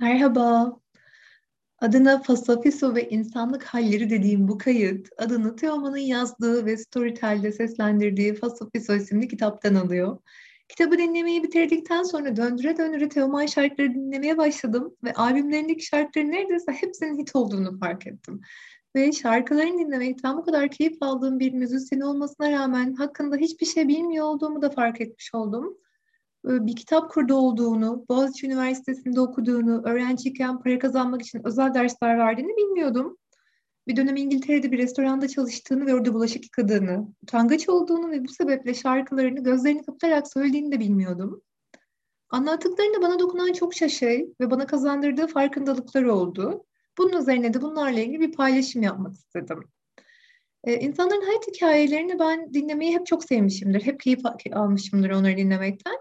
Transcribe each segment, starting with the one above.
Merhaba. Adına Fasafiso ve İnsanlık Halleri dediğim bu kayıt, adını Teoman'ın yazdığı ve Storytel'de seslendirdiği Fasafiso isimli kitaptan alıyor. Kitabı dinlemeyi bitirdikten sonra döndüre döndüre Teoman şarkıları dinlemeye başladım ve albümlerindeki şarkıların neredeyse hepsinin hit olduğunu fark ettim. Ve şarkılarını dinlemekten bu kadar keyif aldığım bir müzisyen olmasına rağmen hakkında hiçbir şey bilmiyor olduğumu da fark etmiş oldum bir kitap kurdu olduğunu, Boğaziçi Üniversitesi'nde okuduğunu, öğrenciyken para kazanmak için özel dersler verdiğini bilmiyordum. Bir dönem İngiltere'de bir restoranda çalıştığını ve orada bulaşık yıkadığını, utangaç olduğunu ve bu sebeple şarkılarını gözlerini kapatarak söylediğini de bilmiyordum. Anlattıklarında bana dokunan çok şey ve bana kazandırdığı farkındalıklar oldu. Bunun üzerine de bunlarla ilgili bir paylaşım yapmak istedim. Ee, insanların hayat hikayelerini ben dinlemeyi hep çok sevmişimdir. Hep keyif almışımdır onları dinlemekten.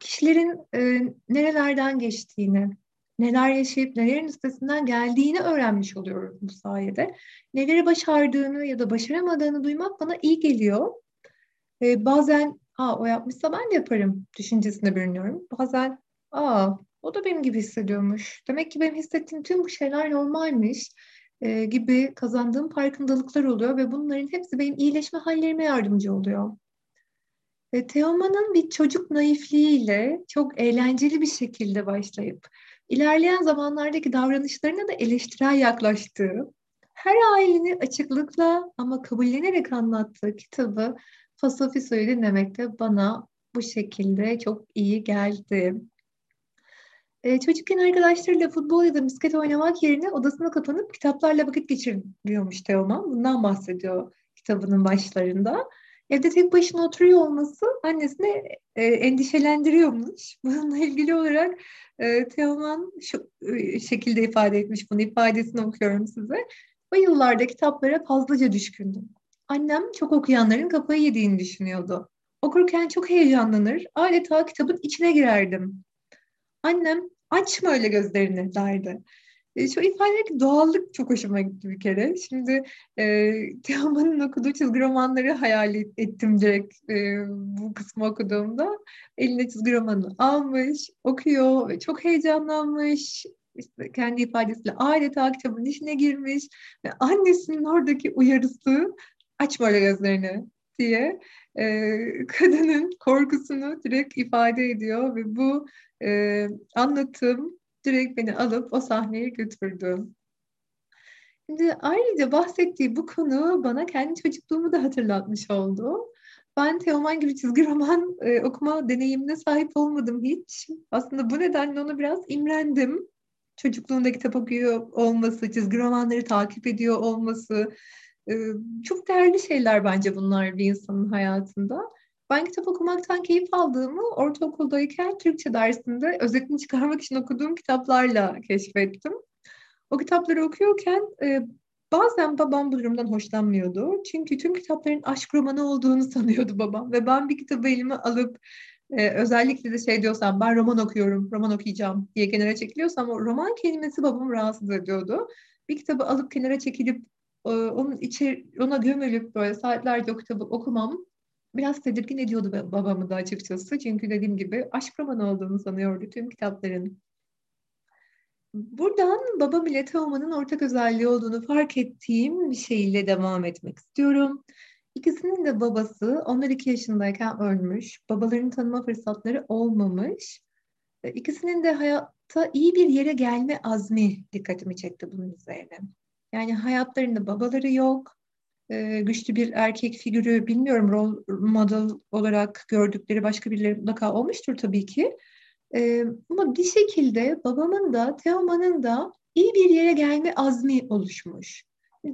Kişilerin e, nerelerden geçtiğini, neler yaşayıp nelerin üstesinden geldiğini öğrenmiş oluyoruz bu sayede. Neleri başardığını ya da başaramadığını duymak bana iyi geliyor. E, bazen aa o yapmışsa ben de yaparım düşüncesine bürünüyorum. Bazen aa o da benim gibi hissediyormuş. Demek ki benim hissettiğim tüm bu şeyler normalmiş e, gibi kazandığım farkındalıklar oluyor ve bunların hepsi benim iyileşme hallerime yardımcı oluyor. Ve Teoman'ın bir çocuk naifliğiyle çok eğlenceli bir şekilde başlayıp ilerleyen zamanlardaki davranışlarına da eleştirel yaklaştığı, her ailenin açıklıkla ama kabullenerek anlattığı kitabı Fasofiso'yu dinlemek de bana bu şekilde çok iyi geldi. Ee, çocukken arkadaşlarıyla futbol ya da misket oynamak yerine odasına kapanıp kitaplarla vakit geçiriyormuş Teoman. Bundan bahsediyor kitabının başlarında. Evde tek başına oturuyor olması annesini e, endişelendiriyormuş. Bununla ilgili olarak e, Teoman şu e, şekilde ifade etmiş bunu. ifadesini okuyorum size. O yıllarda kitaplara fazlaca düşkündüm. Annem çok okuyanların kafayı yediğini düşünüyordu. Okurken çok heyecanlanır, adeta kitabın içine girerdim. Annem açma öyle gözlerini derdi. E, şu ifadedeki doğallık çok hoşuma gitti bir kere. Şimdi e, Teoman'ın okuduğu çizgi romanları hayal ettim direkt e, bu kısmı okuduğumda. Eline çizgi romanı almış, okuyor, çok heyecanlanmış. İşte kendi ifadesiyle adeta kitabın içine girmiş ve annesinin oradaki uyarısı aç böyle gözlerini diye e, kadının korkusunu direkt ifade ediyor ve bu e, anlatım direkt beni alıp o sahneye götürdü. Şimdi ayrıca bahsettiği bu konu bana kendi çocukluğumu da hatırlatmış oldu. Ben Teoman gibi çizgi roman e, okuma deneyimine sahip olmadım hiç. Aslında bu nedenle onu biraz imrendim. Çocukluğunda kitap okuyor olması, çizgi romanları takip ediyor olması. E, çok değerli şeyler bence bunlar bir insanın hayatında. Ben kitap okumaktan keyif aldığımı ortaokuldayken Türkçe dersinde özetini çıkarmak için okuduğum kitaplarla keşfettim. O kitapları okuyorken e, bazen babam bu durumdan hoşlanmıyordu. Çünkü tüm kitapların aşk romanı olduğunu sanıyordu babam. Ve ben bir kitabı elime alıp e, özellikle de şey diyorsam ben roman okuyorum, roman okuyacağım diye kenara çekiliyorsam o roman kelimesi babamı rahatsız ediyordu. Bir kitabı alıp kenara çekilip onun içi ona gömülüp böyle saatlerce o kitabı okumam biraz tedirgin ediyordu babamı da açıkçası. Çünkü dediğim gibi aşk romanı olduğunu sanıyordu tüm kitapların. Buradan babam ile Teoman'ın ortak özelliği olduğunu fark ettiğim bir şeyle devam etmek istiyorum. İkisinin de babası onlar iki yaşındayken ölmüş. Babalarını tanıma fırsatları olmamış. İkisinin de hayatta iyi bir yere gelme azmi dikkatimi çekti bunun üzerine. Yani hayatlarında babaları yok e, güçlü bir erkek figürü bilmiyorum rol model olarak gördükleri başka birileri mutlaka olmuştur tabii ki. E, ama bir şekilde babamın da Teoman'ın da iyi bir yere gelme azmi oluşmuş.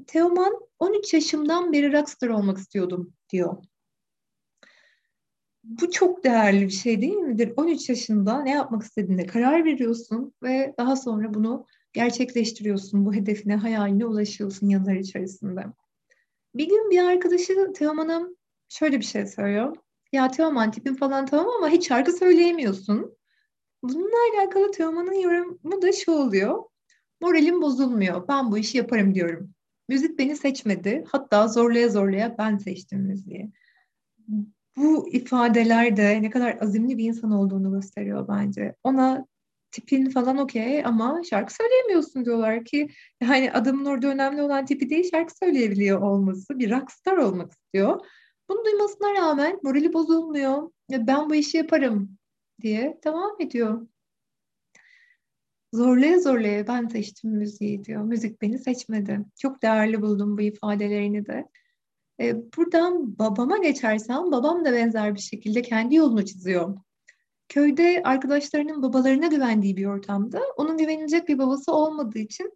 Teoman 13 yaşımdan beri rockstar olmak istiyordum diyor. Bu çok değerli bir şey değil midir? 13 yaşında ne yapmak istediğine karar veriyorsun ve daha sonra bunu gerçekleştiriyorsun. Bu hedefine, hayaline ulaşıyorsun yıllar içerisinde. Bir gün bir arkadaşı Teoman'a şöyle bir şey söylüyor. Ya Teoman tipin falan tamam ama hiç şarkı söyleyemiyorsun. Bununla alakalı Teoman'ın yorumu da şu oluyor. Moralim bozulmuyor. Ben bu işi yaparım diyorum. Müzik beni seçmedi. Hatta zorlaya zorlaya ben seçtim müziği. Bu ifadeler de ne kadar azimli bir insan olduğunu gösteriyor bence. Ona tipin falan okey ama şarkı söyleyemiyorsun diyorlar ki yani adamın orada önemli olan tipi değil şarkı söyleyebiliyor olması. Bir rockstar olmak istiyor. Bunu duymasına rağmen morali bozulmuyor. Ya ben bu işi yaparım diye devam ediyor. Zorlaya zorlaya ben seçtim müziği diyor. Müzik beni seçmedi. Çok değerli buldum bu ifadelerini de. E, buradan babama geçersem babam da benzer bir şekilde kendi yolunu çiziyor. Köyde arkadaşlarının babalarına güvendiği bir ortamda onun güvenilecek bir babası olmadığı için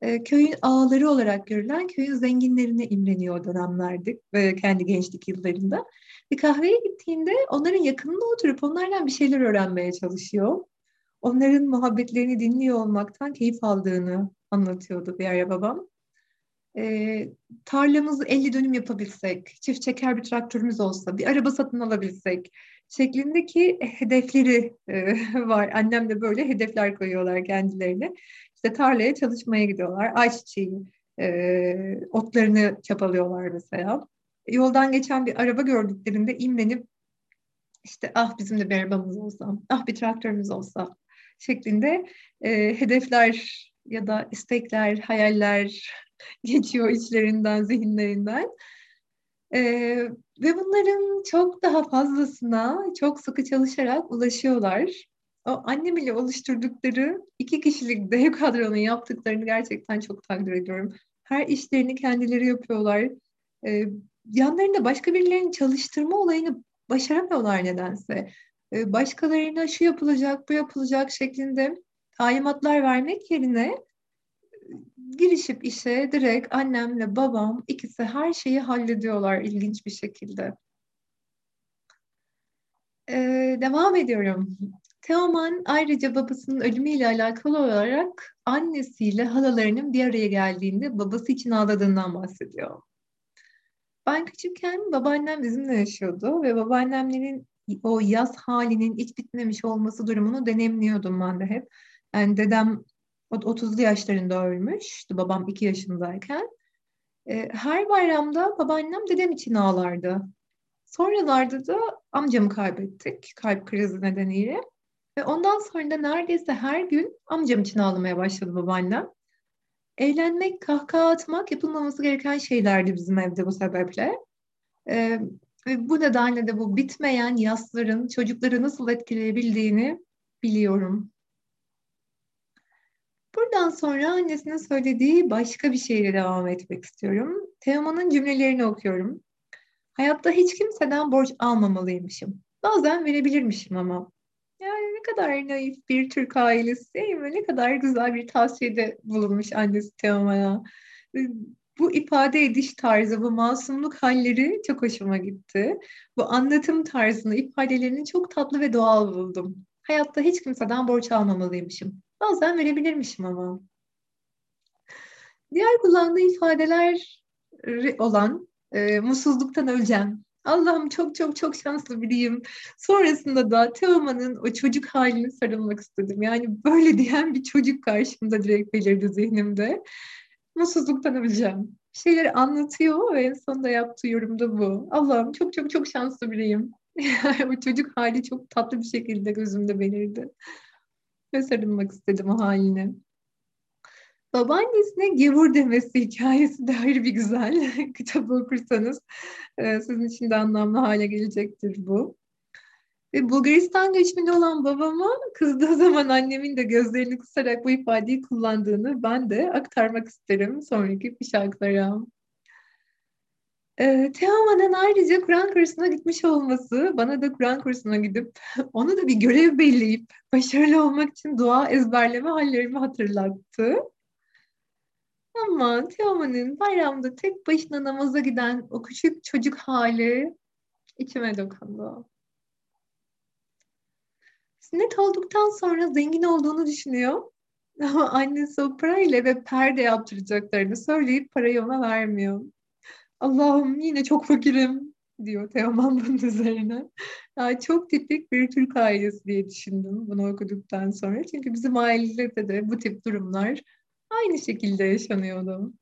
e, köyün ağaları olarak görülen köyün zenginlerine imreniyor dönemlerdi ve kendi gençlik yıllarında. Bir kahveye gittiğinde onların yakınında oturup onlardan bir şeyler öğrenmeye çalışıyor. Onların muhabbetlerini dinliyor olmaktan keyif aldığını anlatıyordu bir ara babam. E, tarlamızı 50 dönüm yapabilsek, çift çeker bir traktörümüz olsa, bir araba satın alabilsek şeklindeki hedefleri e, var. Annem de böyle hedefler koyuyorlar kendilerine. İşte tarlaya çalışmaya gidiyorlar. Ayçiçeği, e, otlarını çapalıyorlar mesela. Yoldan geçen bir araba gördüklerinde imrenip işte ah bizim de bir arabamız olsa, ah bir traktörümüz olsa şeklinde e, hedefler ya da istekler, hayaller geçiyor içlerinden, zihinlerinden. E, ve bunların çok daha fazlasına çok sıkı çalışarak ulaşıyorlar. O annem ile oluşturdukları iki kişilik dev kadronun yaptıklarını gerçekten çok takdir ediyorum. Her işlerini kendileri yapıyorlar. E, yanlarında başka birilerinin çalıştırma olayını başaramıyorlar nedense. E, başkalarına şu yapılacak, bu yapılacak şeklinde talimatlar vermek yerine girişip işe direkt annemle babam ikisi her şeyi hallediyorlar ilginç bir şekilde. Ee, devam ediyorum. Teoman ayrıca babasının ölümüyle alakalı olarak annesiyle halalarının bir araya geldiğinde babası için ağladığından bahsediyor. Ben küçükken babaannem bizimle yaşıyordu ve babaannemlerin o yaz halinin hiç bitmemiş olması durumunu deneyimliyordum ben de hep. Yani dedem 30'lu yaşlarında ölmüştü babam 2 yaşındayken. E, her bayramda babaannem dedem için ağlardı. Sonralarda da amcamı kaybettik kalp krizi nedeniyle. Ve ondan sonra da neredeyse her gün amcam için ağlamaya başladı babaannem. Eğlenmek, kahkaha atmak yapılmaması gereken şeylerdi bizim evde bu sebeple. Ee, ve bu nedenle de bu bitmeyen yasların çocukları nasıl etkileyebildiğini biliyorum. Buradan sonra annesinin söylediği başka bir şeyle devam etmek istiyorum. Teoman'ın cümlelerini okuyorum. Hayatta hiç kimseden borç almamalıymışım. Bazen verebilirmişim ama. Yani ne kadar naif bir Türk ailesi değil mi? Ne kadar güzel bir tavsiyede bulunmuş annesi Teoman'a. Bu ifade ediş tarzı, bu masumluk halleri çok hoşuma gitti. Bu anlatım tarzını, ifadelerini çok tatlı ve doğal buldum. Hayatta hiç kimseden borç almamalıymışım. Bazen verebilirmişim ama. Diğer kullandığı ifadeler olan e, mutsuzluktan öleceğim. Allah'ım çok çok çok şanslı biriyim. Sonrasında da Teoman'ın o çocuk halini sarılmak istedim. Yani böyle diyen bir çocuk karşımda direkt belirdi zihnimde. Mutsuzluktan öleceğim. Bir şeyleri anlatıyor ve en sonunda yaptığı yorum da bu. Allah'ım çok çok çok şanslı biriyim. o çocuk hali çok tatlı bir şekilde gözümde belirdi ve sarılmak istedim o haline. Babaannesine gevur demesi hikayesi de ayrı bir güzel. Kitabı okursanız e, sizin için de anlamlı hale gelecektir bu. Ve Bulgaristan göçmeni olan babama kızdığı zaman annemin de gözlerini kısarak bu ifadeyi kullandığını ben de aktarmak isterim sonraki şarkılara. E, Teoman'ın ayrıca Kur'an kursuna gitmiş olması, bana da Kur'an kursuna gidip onu da bir görev belleyip başarılı olmak için dua ezberleme hallerimi hatırlattı. Ama Teoman'ın bayramda tek başına namaza giden o küçük çocuk hali içime dokundu. Sünnet olduktan sonra zengin olduğunu düşünüyor. Ama annesi o parayla ve perde yaptıracaklarını söyleyip parayı ona vermiyor. Allah'ım yine çok fakirim diyor Teoman bunun üzerine. Yani çok tipik bir Türk ailesi diye düşündüm bunu okuduktan sonra. Çünkü bizim ailelerde de bu tip durumlar aynı şekilde yaşanıyordu.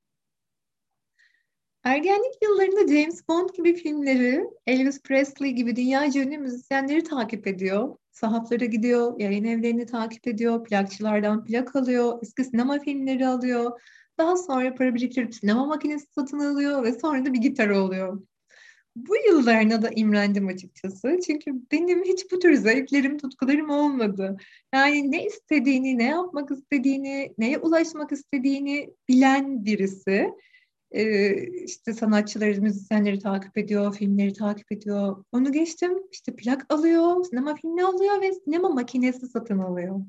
Ergenlik yıllarında James Bond gibi filmleri, Elvis Presley gibi dünya ünlü müzisyenleri takip ediyor. Sahaflara gidiyor, yayın evlerini takip ediyor, plakçılardan plak alıyor, eski sinema filmleri alıyor. Daha sonra para biriktirip sinema makinesi satın alıyor ve sonra da bir gitar oluyor. Bu yıllarına da imrendim açıkçası. Çünkü benim hiç bu tür zevklerim, tutkularım olmadı. Yani ne istediğini, ne yapmak istediğini, neye ulaşmak istediğini bilen birisi e, işte sanatçıları, müzisyenleri takip ediyor, filmleri takip ediyor. Onu geçtim işte plak alıyor, sinema filmi alıyor ve sinema makinesi satın alıyor.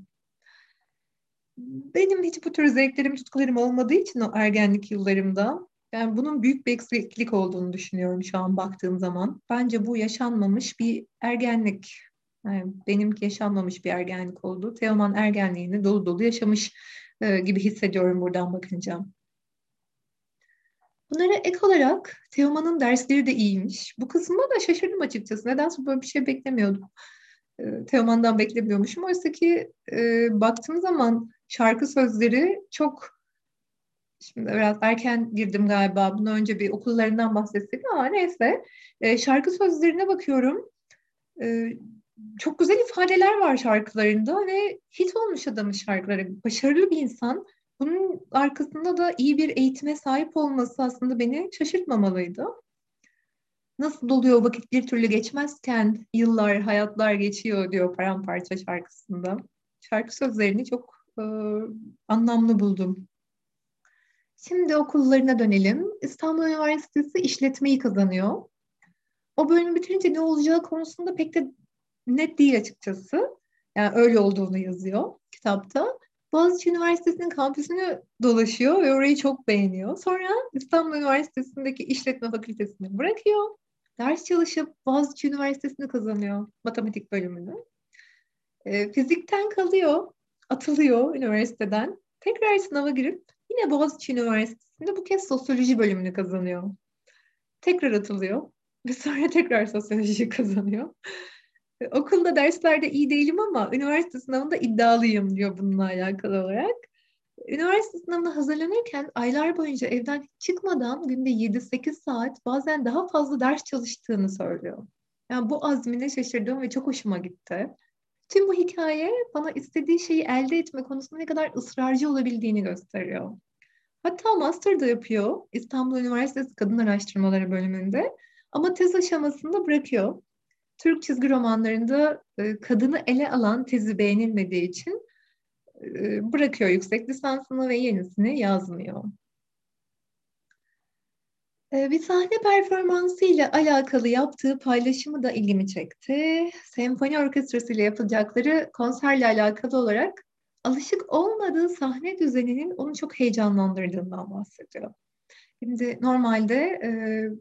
Benim hiç bu tür zevklerim, tutkularım olmadığı için o ergenlik yıllarımda yani bunun büyük bir eksiklik olduğunu düşünüyorum şu an baktığım zaman. Bence bu yaşanmamış bir ergenlik. Yani benimki yaşanmamış bir ergenlik oldu. Teoman ergenliğini dolu dolu yaşamış e, gibi hissediyorum buradan bakınca. Bunlara ek olarak Teoman'ın dersleri de iyiymiş. Bu kısımda da şaşırdım açıkçası. Nedense böyle bir şey beklemiyordum. E, Teoman'dan beklemiyormuşum. Oysa ki e, baktığım zaman şarkı sözleri çok Şimdi biraz erken girdim galiba. Bundan önce bir okullarından bahsettik ama neyse. E, şarkı sözlerine bakıyorum. E, çok güzel ifadeler var şarkılarında ve hit olmuş adamın şarkıları. Başarılı bir insan. Bunun arkasında da iyi bir eğitime sahip olması aslında beni şaşırtmamalıydı. Nasıl doluyor vakit bir türlü geçmezken yıllar, hayatlar geçiyor diyor Paramparça şarkısında. Şarkı sözlerini çok e, anlamlı buldum. Şimdi okullarına dönelim. İstanbul Üniversitesi işletmeyi kazanıyor. O bölümü bitirince ne olacağı konusunda pek de net değil açıkçası. Yani öyle olduğunu yazıyor kitapta. Boğaziçi Üniversitesi'nin kampüsünü dolaşıyor ve orayı çok beğeniyor. Sonra İstanbul Üniversitesi'ndeki işletme fakültesini bırakıyor. Ders çalışıp Boğaziçi Üniversitesi'ni kazanıyor matematik bölümünü. E, fizikten kalıyor, atılıyor üniversiteden. Tekrar sınava girip yine Boğaziçi Üniversitesi'nde bu kez sosyoloji bölümünü kazanıyor. Tekrar atılıyor ve sonra tekrar sosyoloji kazanıyor. Okulda derslerde iyi değilim ama üniversite sınavında iddialıyım diyor bununla alakalı olarak. Üniversite sınavına hazırlanırken aylar boyunca evden çıkmadan günde 7-8 saat bazen daha fazla ders çalıştığını söylüyor. Yani bu azmine şaşırdım ve çok hoşuma gitti. Tüm bu hikaye bana istediği şeyi elde etme konusunda ne kadar ısrarcı olabildiğini gösteriyor. Hatta master da yapıyor İstanbul Üniversitesi Kadın Araştırmaları bölümünde ama tez aşamasında bırakıyor. Türk çizgi romanlarında e, kadını ele alan tezi beğenilmediği için e, bırakıyor yüksek lisansını ve yenisini yazmıyor. E, bir sahne performansı ile alakalı yaptığı paylaşımı da ilgimi çekti. Senfoni orkestrası ile yapılacakları konserle alakalı olarak alışık olmadığı sahne düzeninin onu çok heyecanlandırdığından bahsediyor. Şimdi normalde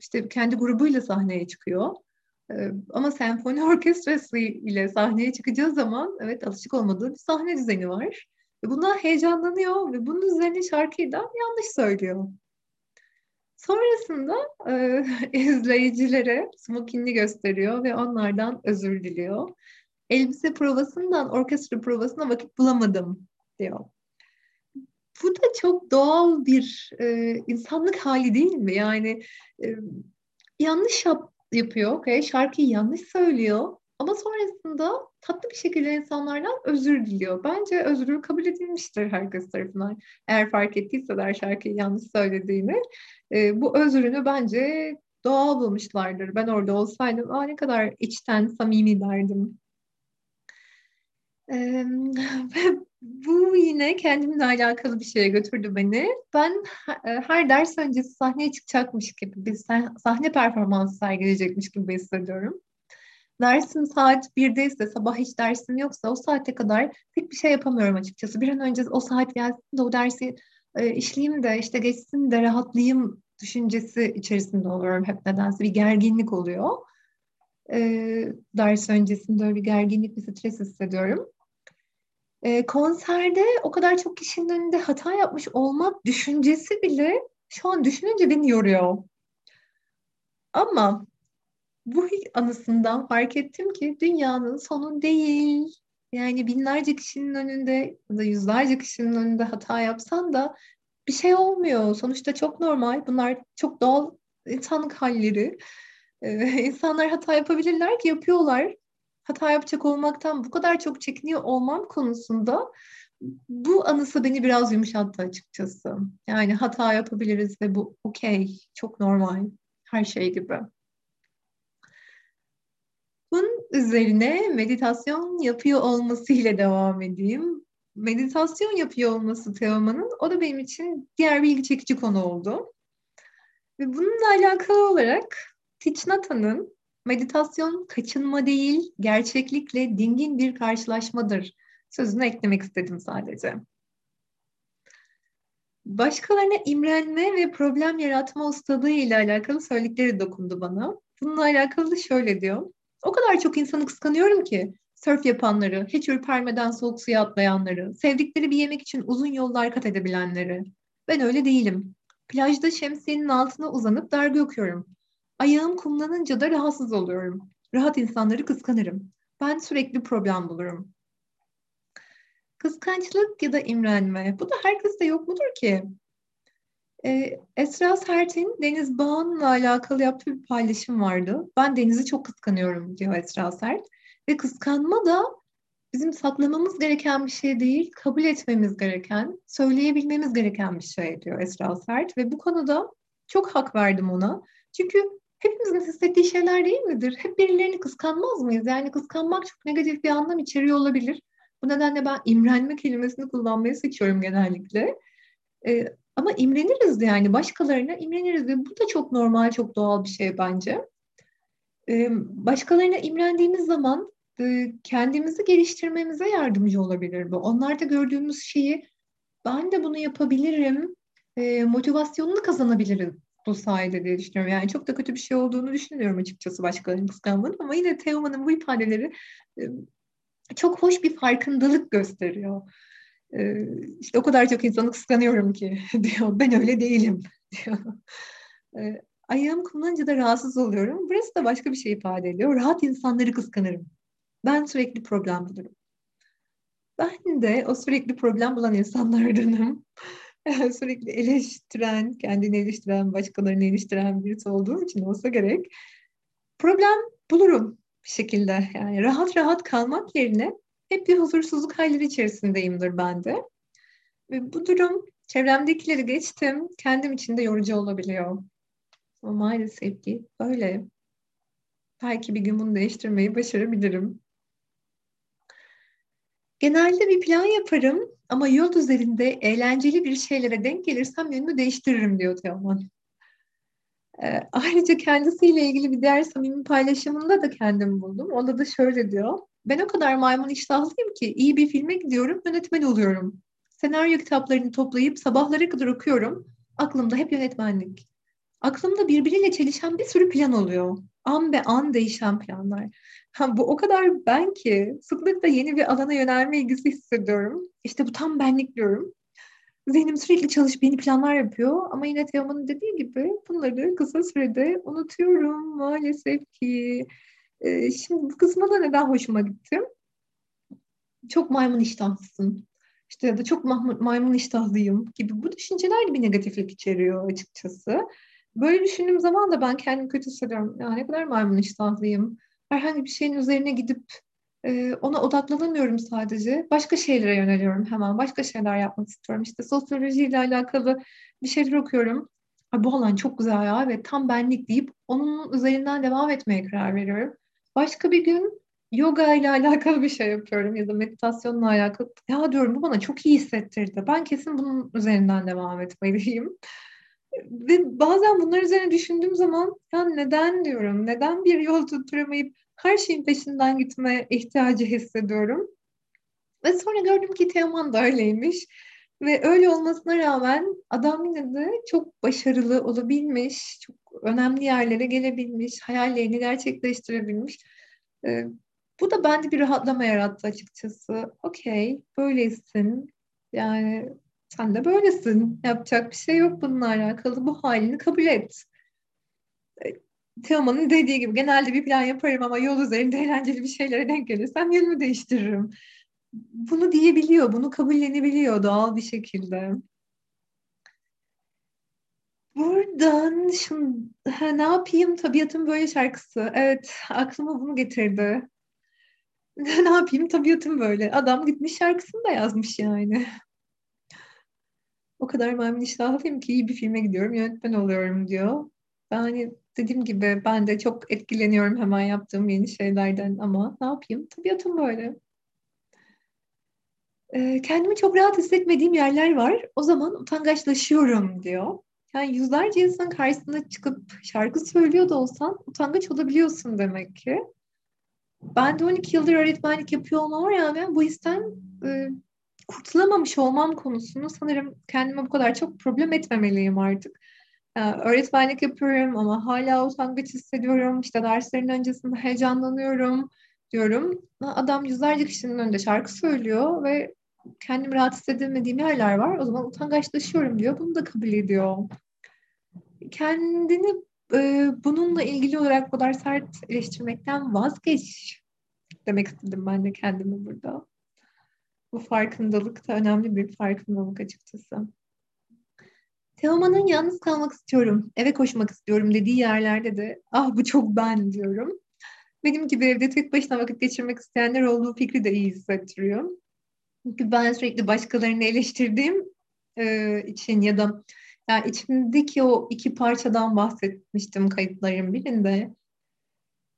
işte kendi grubuyla sahneye çıkıyor. Ama senfoni orkestrası ile sahneye çıkacağı zaman evet alışık olmadığı bir sahne düzeni var. Buna heyecanlanıyor ve bunun üzerine şarkıyı da yanlış söylüyor. Sonrasında e, izleyicilere smokinini gösteriyor ve onlardan özür diliyor. Elbise provasından orkestra provasına vakit bulamadım diyor. Bu da çok doğal bir e, insanlık hali değil mi? Yani e, yanlış yap, yapıyor, okay? şarkıyı yanlış söylüyor ama sonrasında tatlı bir şekilde insanlardan özür diliyor. Bence özrü kabul edilmiştir herkes tarafından. Eğer fark ettiyseler şarkıyı yanlış söylediğini. E, bu özrünü bence doğal bulmuşlardır. Ben orada olsaydım Aa, ne kadar içten samimi derdim. Ee, bu yine kendimle alakalı bir şeye götürdü beni. Ben her ders öncesi sahneye çıkacakmış gibi bir sahne performansı sergileyecekmiş gibi hissediyorum. Dersim saat 1'de ise sabah hiç dersim yoksa o saate kadar pek bir şey yapamıyorum açıkçası. Bir an önce o saat gelsin de o dersi e, işleyeyim de işte geçsin de rahatlayayım düşüncesi içerisinde oluyorum hep nedense bir gerginlik oluyor. E, ders öncesinde öyle bir gerginlik, bir stres hissediyorum. E, konserde o kadar çok kişinin önünde hata yapmış olmak düşüncesi bile şu an düşününce beni yoruyor. Ama bu anısından fark ettim ki dünyanın sonu değil. Yani binlerce kişinin önünde ya da yüzlerce kişinin önünde hata yapsan da bir şey olmuyor. Sonuçta çok normal. Bunlar çok doğal insanlık halleri. Ee, insanlar hata yapabilirler ki yapıyorlar. hata yapacak olmaktan bu kadar çok çekiniyor olmam konusunda bu anısı beni biraz yumuşattı açıkçası. Yani hata yapabiliriz ve bu okey, çok normal, her şey gibi. Bunun üzerine meditasyon yapıyor olmasıyla devam edeyim. Meditasyon yapıyor olması Teoman'ın, o da benim için diğer bir ilgi çekici konu oldu. Ve bununla alakalı olarak Thich Natha'nın meditasyon kaçınma değil, gerçeklikle dingin bir karşılaşmadır sözünü eklemek istedim sadece. Başkalarına imrenme ve problem yaratma ustalığı ile alakalı söyledikleri dokundu bana. Bununla alakalı şöyle diyor. O kadar çok insanı kıskanıyorum ki sörf yapanları, hiç ürpermeden soğuk suya atlayanları, sevdikleri bir yemek için uzun yollar kat edebilenleri. Ben öyle değilim. Plajda şemsiyenin altına uzanıp dergi okuyorum. Ayağım kumlanınca da rahatsız oluyorum. Rahat insanları kıskanırım. Ben sürekli problem bulurum. Kıskançlık ya da imrenme. Bu da herkeste yok mudur ki? Ee, Esra Sert'in Deniz Bağan'la alakalı yaptığı bir paylaşım vardı. Ben Deniz'i çok kıskanıyorum diyor Esra Sert. Ve kıskanma da bizim saklamamız gereken bir şey değil, kabul etmemiz gereken, söyleyebilmemiz gereken bir şey diyor Esra Sert. Ve bu konuda çok hak verdim ona. Çünkü hepimizin hissettiği şeyler değil midir? Hep birilerini kıskanmaz mıyız? Yani kıskanmak çok negatif bir anlam içeriyor olabilir. Bu nedenle ben imrenme kelimesini kullanmayı seçiyorum genellikle. Ee, ama imreniriz yani başkalarına imreniriz ve bu da çok normal, çok doğal bir şey bence. Başkalarına imrendiğimiz zaman kendimizi geliştirmemize yardımcı olabilir bu. Onlarda gördüğümüz şeyi ben de bunu yapabilirim, motivasyonunu kazanabilirim bu sayede diye düşünüyorum. Yani çok da kötü bir şey olduğunu düşünmüyorum açıkçası başkalarının kıskanmanın ama yine Teoman'ın bu ifadeleri çok hoş bir farkındalık gösteriyor. Ee, işte o kadar çok insanı kıskanıyorum ki diyor. Ben öyle değilim diyor. Ee, ayağım kumlanınca da rahatsız oluyorum. Burası da başka bir şey ifade ediyor. Rahat insanları kıskanırım. Ben sürekli problem bulurum. Ben de o sürekli problem bulan insanlardanım. sürekli eleştiren, kendini eleştiren, başkalarını eleştiren birisi olduğum için olsa gerek. Problem bulurum bir şekilde. Yani rahat rahat kalmak yerine hep bir huzursuzluk halleri içerisindeyimdir ben de. Ve bu durum çevremdekileri geçtim, kendim için de yorucu olabiliyor. Ama maalesef ki öyle. Belki bir gün bunu değiştirmeyi başarabilirim. Genelde bir plan yaparım ama yol üzerinde eğlenceli bir şeylere denk gelirsem yönümü değiştiririm diyor Teoman. E, ayrıca kendisiyle ilgili bir diğer samimi paylaşımında da kendimi buldum. Onda da şöyle diyor. Ben o kadar maymun iştahlıyım ki iyi bir filme gidiyorum, yönetmen oluyorum. Senaryo kitaplarını toplayıp sabahlara kadar okuyorum. Aklımda hep yönetmenlik. Aklımda birbiriyle çelişen bir sürü plan oluyor. An be an değişen planlar. Ha, bu o kadar ben ki sıklıkla yeni bir alana yönelme ilgisi hissediyorum. İşte bu tam benlik diyorum. Zihnim sürekli çalışıp yeni planlar yapıyor ama yine Teoman'ın dediği gibi bunları kısa sürede unutuyorum maalesef ki. Ee, şimdi bu kısma da neden hoşuma gitti? Çok maymun iştahlısın. İşte ya da çok maymun iştahlıyım gibi bu düşünceler bir negatiflik içeriyor açıkçası. Böyle düşündüğüm zaman da ben kendimi kötü hissediyorum. Ya ne kadar maymun iştahlıyım. Herhangi bir şeyin üzerine gidip e, ona odaklanamıyorum sadece. Başka şeylere yöneliyorum hemen. Başka şeyler yapmak istiyorum. İşte sosyolojiyle alakalı bir şeyler okuyorum. Bu alan çok güzel ya ve tam benlik deyip onun üzerinden devam etmeye karar veriyorum. Başka bir gün yoga ile alakalı bir şey yapıyorum ya da meditasyonla alakalı. Ya diyorum bu bana çok iyi hissettirdi. Ben kesin bunun üzerinden devam etmeliyim. Ve bazen bunlar üzerine düşündüğüm zaman ya neden diyorum, neden bir yol tutturamayıp her şeyin peşinden gitme ihtiyacı hissediyorum. Ve sonra gördüm ki Teoman da öyleymiş. Ve öyle olmasına rağmen adam yine de çok başarılı olabilmiş, çok önemli yerlere gelebilmiş, hayallerini gerçekleştirebilmiş. Ee, bu da bende bir rahatlama yarattı açıkçası. Okey, böylesin. Yani sen de böylesin. Yapacak bir şey yok bununla alakalı. Bu halini kabul et. Teoman'ın dediği gibi genelde bir plan yaparım ama yol üzerinde eğlenceli bir şeylere denk gelirsem yönümü değiştiririm. Bunu diyebiliyor, bunu kabullenebiliyor doğal bir şekilde. Buradan şimdi ha, ne yapayım tabiatın böyle şarkısı. Evet aklıma bunu getirdi. ne yapayım tabiatım böyle. Adam gitmiş şarkısını da yazmış yani. o kadar memnun iştahlıyım ki iyi bir filme gidiyorum yönetmen oluyorum diyor. Ben hani dediğim gibi ben de çok etkileniyorum hemen yaptığım yeni şeylerden ama ne yapayım tabiatım böyle. Ee, kendimi çok rahat hissetmediğim yerler var. O zaman utangaçlaşıyorum diyor. Yani yüzlerce insanın karşısına çıkıp şarkı söylüyor da olsan utangaç olabiliyorsun demek ki. Ben de 12 yıldır öğretmenlik yapıyor olmama rağmen bu histen e, kurtulamamış olmam konusunu sanırım kendime bu kadar çok problem etmemeliyim artık. Yani öğretmenlik yapıyorum ama hala utangaç hissediyorum. İşte derslerin öncesinde heyecanlanıyorum diyorum. Adam yüzlerce kişinin önünde şarkı söylüyor ve kendimi rahat hissedemediğim yerler var. O zaman utangaçlaşıyorum diyor. Bunu da kabul ediyor. Kendini e, bununla ilgili olarak bu kadar sert eleştirmekten vazgeç demek istedim ben de kendimi burada. Bu farkındalık da önemli bir farkındalık açıkçası. Teoman'ın yalnız kalmak istiyorum, eve koşmak istiyorum dediği yerlerde de ah bu çok ben diyorum. Benim gibi evde tek başına vakit geçirmek isteyenler olduğu fikri de iyi hissettiriyor. Çünkü ben sürekli başkalarını eleştirdiğim e, için ya da yani içimdeki o iki parçadan bahsetmiştim kayıtların birinde.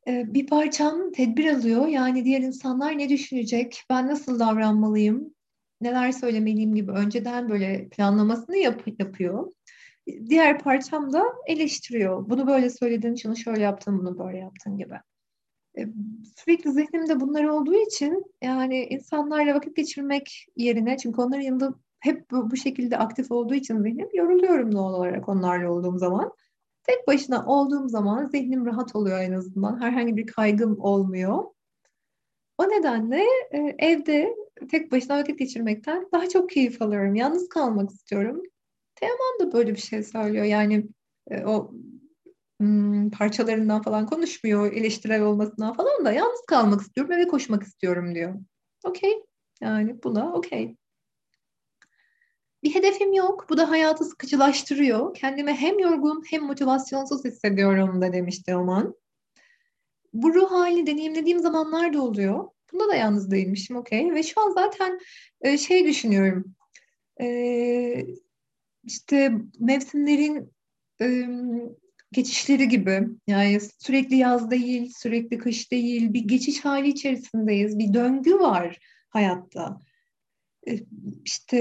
E, bir parçam tedbir alıyor. Yani diğer insanlar ne düşünecek? Ben nasıl davranmalıyım? Neler söylemeliyim gibi önceden böyle planlamasını yap yapıyor. Diğer parçam da eleştiriyor. Bunu böyle söyledin, şunu şöyle yaptın, bunu böyle yaptın gibi. E, sürekli zihnimde bunlar olduğu için yani insanlarla vakit geçirmek yerine çünkü onların yanında hep bu, bu şekilde aktif olduğu için zihnim yoruluyorum doğal olarak onlarla olduğum zaman. Tek başına olduğum zaman zihnim rahat oluyor en azından. Herhangi bir kaygım olmuyor. O nedenle e, evde tek başına vakit geçirmekten daha çok keyif alıyorum. Yalnız kalmak istiyorum. Teoman da böyle bir şey söylüyor. Yani e, o hmm, parçalarından falan konuşmuyor, eleştirel olmasından falan da yalnız kalmak istiyorum, eve koşmak istiyorum diyor. Okey. Yani buna okey. Bir hedefim yok. Bu da hayatı sıkıcılaştırıyor. Kendimi hem yorgun hem motivasyonsuz hissediyorum da demişti Oman. Bu ruh halini deneyimlediğim zamanlar da oluyor. Bunda da yalnız değilmişim okey. Ve şu an zaten e, şey düşünüyorum. E, işte mevsimlerin e, geçişleri gibi. Yani sürekli yaz değil, sürekli kış değil. Bir geçiş hali içerisindeyiz. Bir döngü var hayatta. E, işte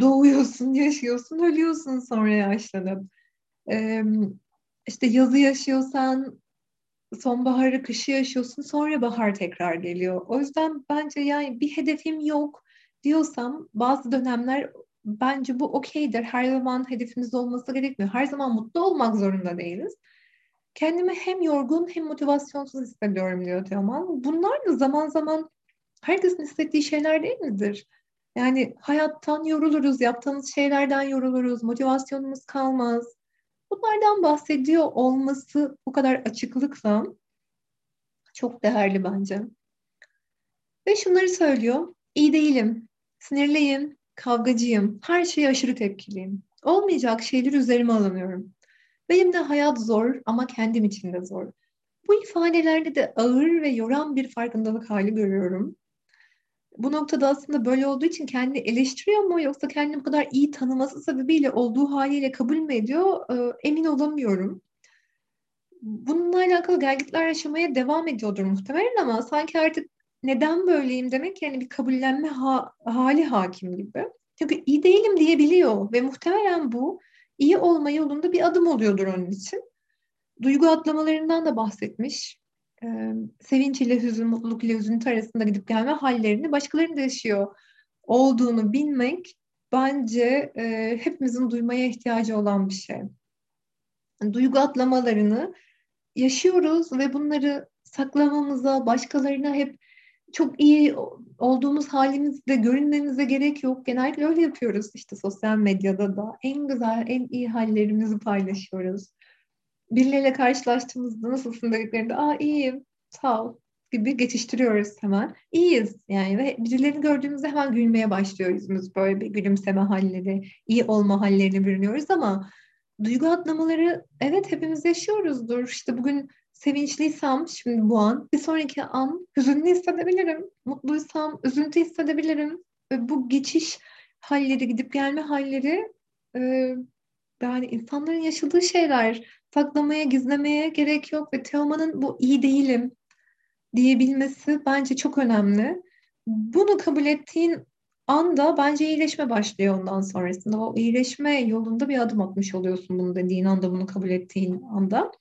doğuyorsun, yaşıyorsun, ölüyorsun sonra yaşlanıp. E, işte yazı yaşıyorsan sonbaharı, kışı yaşıyorsun, sonra bahar tekrar geliyor. O yüzden bence yani bir hedefim yok diyorsam bazı dönemler bence bu okeydir. Her zaman hedefimiz olması gerekmiyor. Her zaman mutlu olmak zorunda değiliz. Kendimi hem yorgun hem motivasyonsuz hissediyorum diyor Teoman. Bunlar da zaman zaman herkesin hissettiği şeyler değil midir? Yani hayattan yoruluruz, yaptığımız şeylerden yoruluruz, motivasyonumuz kalmaz. Bunlardan bahsediyor olması bu kadar açıklıkla çok değerli bence. Ve şunları söylüyor. İyi değilim, sinirliyim, kavgacıyım, her şeye aşırı tepkiliyim. Olmayacak şeyler üzerime alınıyorum. Benim de hayat zor ama kendim için de zor. Bu ifadelerde de ağır ve yoran bir farkındalık hali görüyorum. Bu noktada aslında böyle olduğu için kendini eleştiriyor mu yoksa kendini bu kadar iyi tanıması sebebiyle olduğu haliyle kabul mü ediyor ee, emin olamıyorum. Bununla alakalı gelgitler yaşamaya devam ediyordur muhtemelen ama sanki artık neden böyleyim demek yani bir kabullenme ha- hali hakim gibi. Çünkü iyi değilim diyebiliyor ve muhtemelen bu iyi olma yolunda bir adım oluyordur onun için. Duygu atlamalarından da bahsetmiş. Ee, sevinç ile hüzün, mutluluk ile üzüntü arasında gidip gelme hallerini başkalarının da yaşıyor olduğunu bilmek bence e, hepimizin duymaya ihtiyacı olan bir şey. Duygu atlamalarını yaşıyoruz ve bunları saklamamıza, başkalarına hep çok iyi olduğumuz halimizde görünmemize gerek yok. Genellikle öyle yapıyoruz işte sosyal medyada da. En güzel, en iyi hallerimizi paylaşıyoruz. Birileriyle karşılaştığımızda nasılsın dediklerinde aa iyiyim, sağ ol gibi geçiştiriyoruz hemen. İyiyiz yani ve birilerini gördüğümüzde hemen gülmeye başlıyor yüzümüz böyle bir gülümseme halleri, iyi olma hallerini bürünüyoruz ama duygu atlamaları evet hepimiz yaşıyoruzdur. İşte bugün sevinçliysem şimdi bu an, bir sonraki an hüzünlü hissedebilirim. Mutluysam üzüntü hissedebilirim. Ve bu geçiş halleri, gidip gelme halleri e, yani insanların yaşadığı şeyler. Saklamaya, gizlemeye gerek yok ve Teoman'ın bu iyi değilim diyebilmesi bence çok önemli. Bunu kabul ettiğin anda bence iyileşme başlıyor ondan sonrasında. O iyileşme yolunda bir adım atmış oluyorsun bunu dediğin anda, bunu kabul ettiğin anda.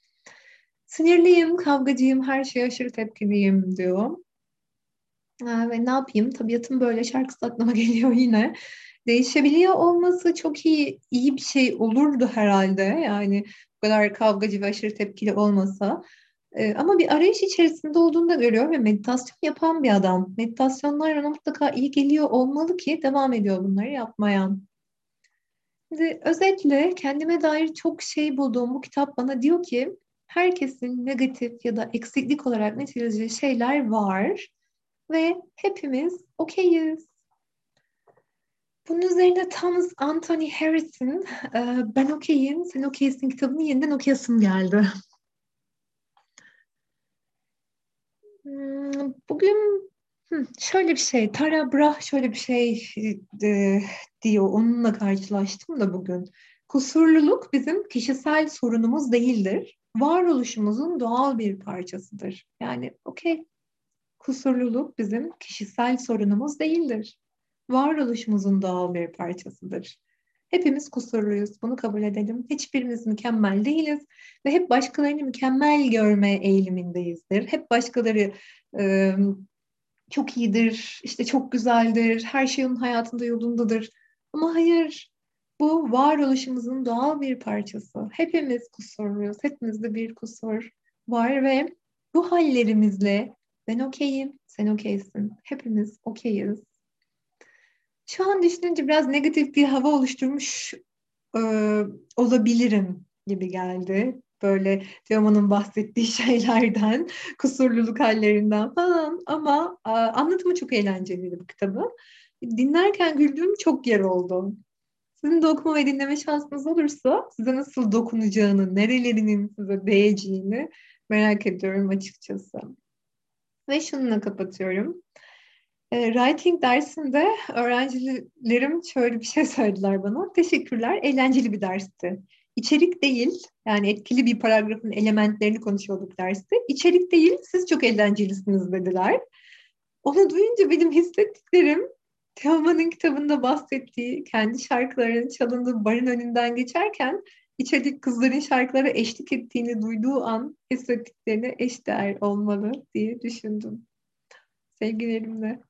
Sinirliyim, kavgacıyım, her şeye aşırı tepkiliyim diyor. Ve ne yapayım? Tabiatım böyle şarkısı aklıma geliyor yine. Değişebiliyor olması çok iyi iyi bir şey olurdu herhalde. Yani bu kadar kavgacı ve aşırı tepkili olmasa. Ee, ama bir arayış içerisinde olduğunu da görüyor ve meditasyon yapan bir adam. Meditasyonlar ona mutlaka iyi geliyor olmalı ki devam ediyor bunları yapmaya. Şimdi özetle kendime dair çok şey bulduğum bu kitap bana diyor ki herkesin negatif ya da eksiklik olarak niteleyeceği şeyler var ve hepimiz okeyiz. Bunun üzerine Thomas Anthony Harris'in e, Ben Okeyim, Sen Okeysin kitabını yeniden okuyasım geldi. Hmm, bugün şöyle bir şey, Tara Brach şöyle bir şey e, diyor, onunla karşılaştım da bugün. Kusurluluk bizim kişisel sorunumuz değildir. Varoluşumuzun doğal bir parçasıdır. Yani okey, kusurluluk bizim kişisel sorunumuz değildir. Varoluşumuzun doğal bir parçasıdır. Hepimiz kusurluyuz. Bunu kabul edelim. Hiçbirimiz mükemmel değiliz ve hep başkalarını mükemmel görme eğilimindeyizdir. Hep başkaları e, çok iyidir, işte çok güzeldir, her şey onun hayatında yolundadır. Ama hayır, bu varoluşumuzun doğal bir parçası. Hepimiz kusurluyuz, hepimizde bir kusur var ve bu hallerimizle ben okeyim, sen okeysin, hepimiz okeyiz. Şu an düşününce biraz negatif bir hava oluşturmuş e, olabilirim gibi geldi. Böyle Teoman'ın bahsettiği şeylerden, kusurluluk hallerinden falan ama e, anlatımı çok eğlenceliydi bu kitabı. Dinlerken güldüğüm çok yer oldu. Sizin de okuma ve dinleme şansınız olursa size nasıl dokunacağını, nerelerinin size değeceğini merak ediyorum açıkçası. Ve şununla kapatıyorum. E, writing dersinde öğrencilerim şöyle bir şey söylediler bana. Teşekkürler, eğlenceli bir dersti. İçerik değil, yani etkili bir paragrafın elementlerini konuşuyorduk derste. İçerik değil, siz çok eğlencelisiniz dediler. Onu duyunca benim hissettiklerim Teoman'ın kitabında bahsettiği kendi şarkılarının çalındığı barın önünden geçerken içerideki kızların şarkılara eşlik ettiğini duyduğu an hissettiklerine eşdeğer olmalı diye düşündüm. Sevgilerimle.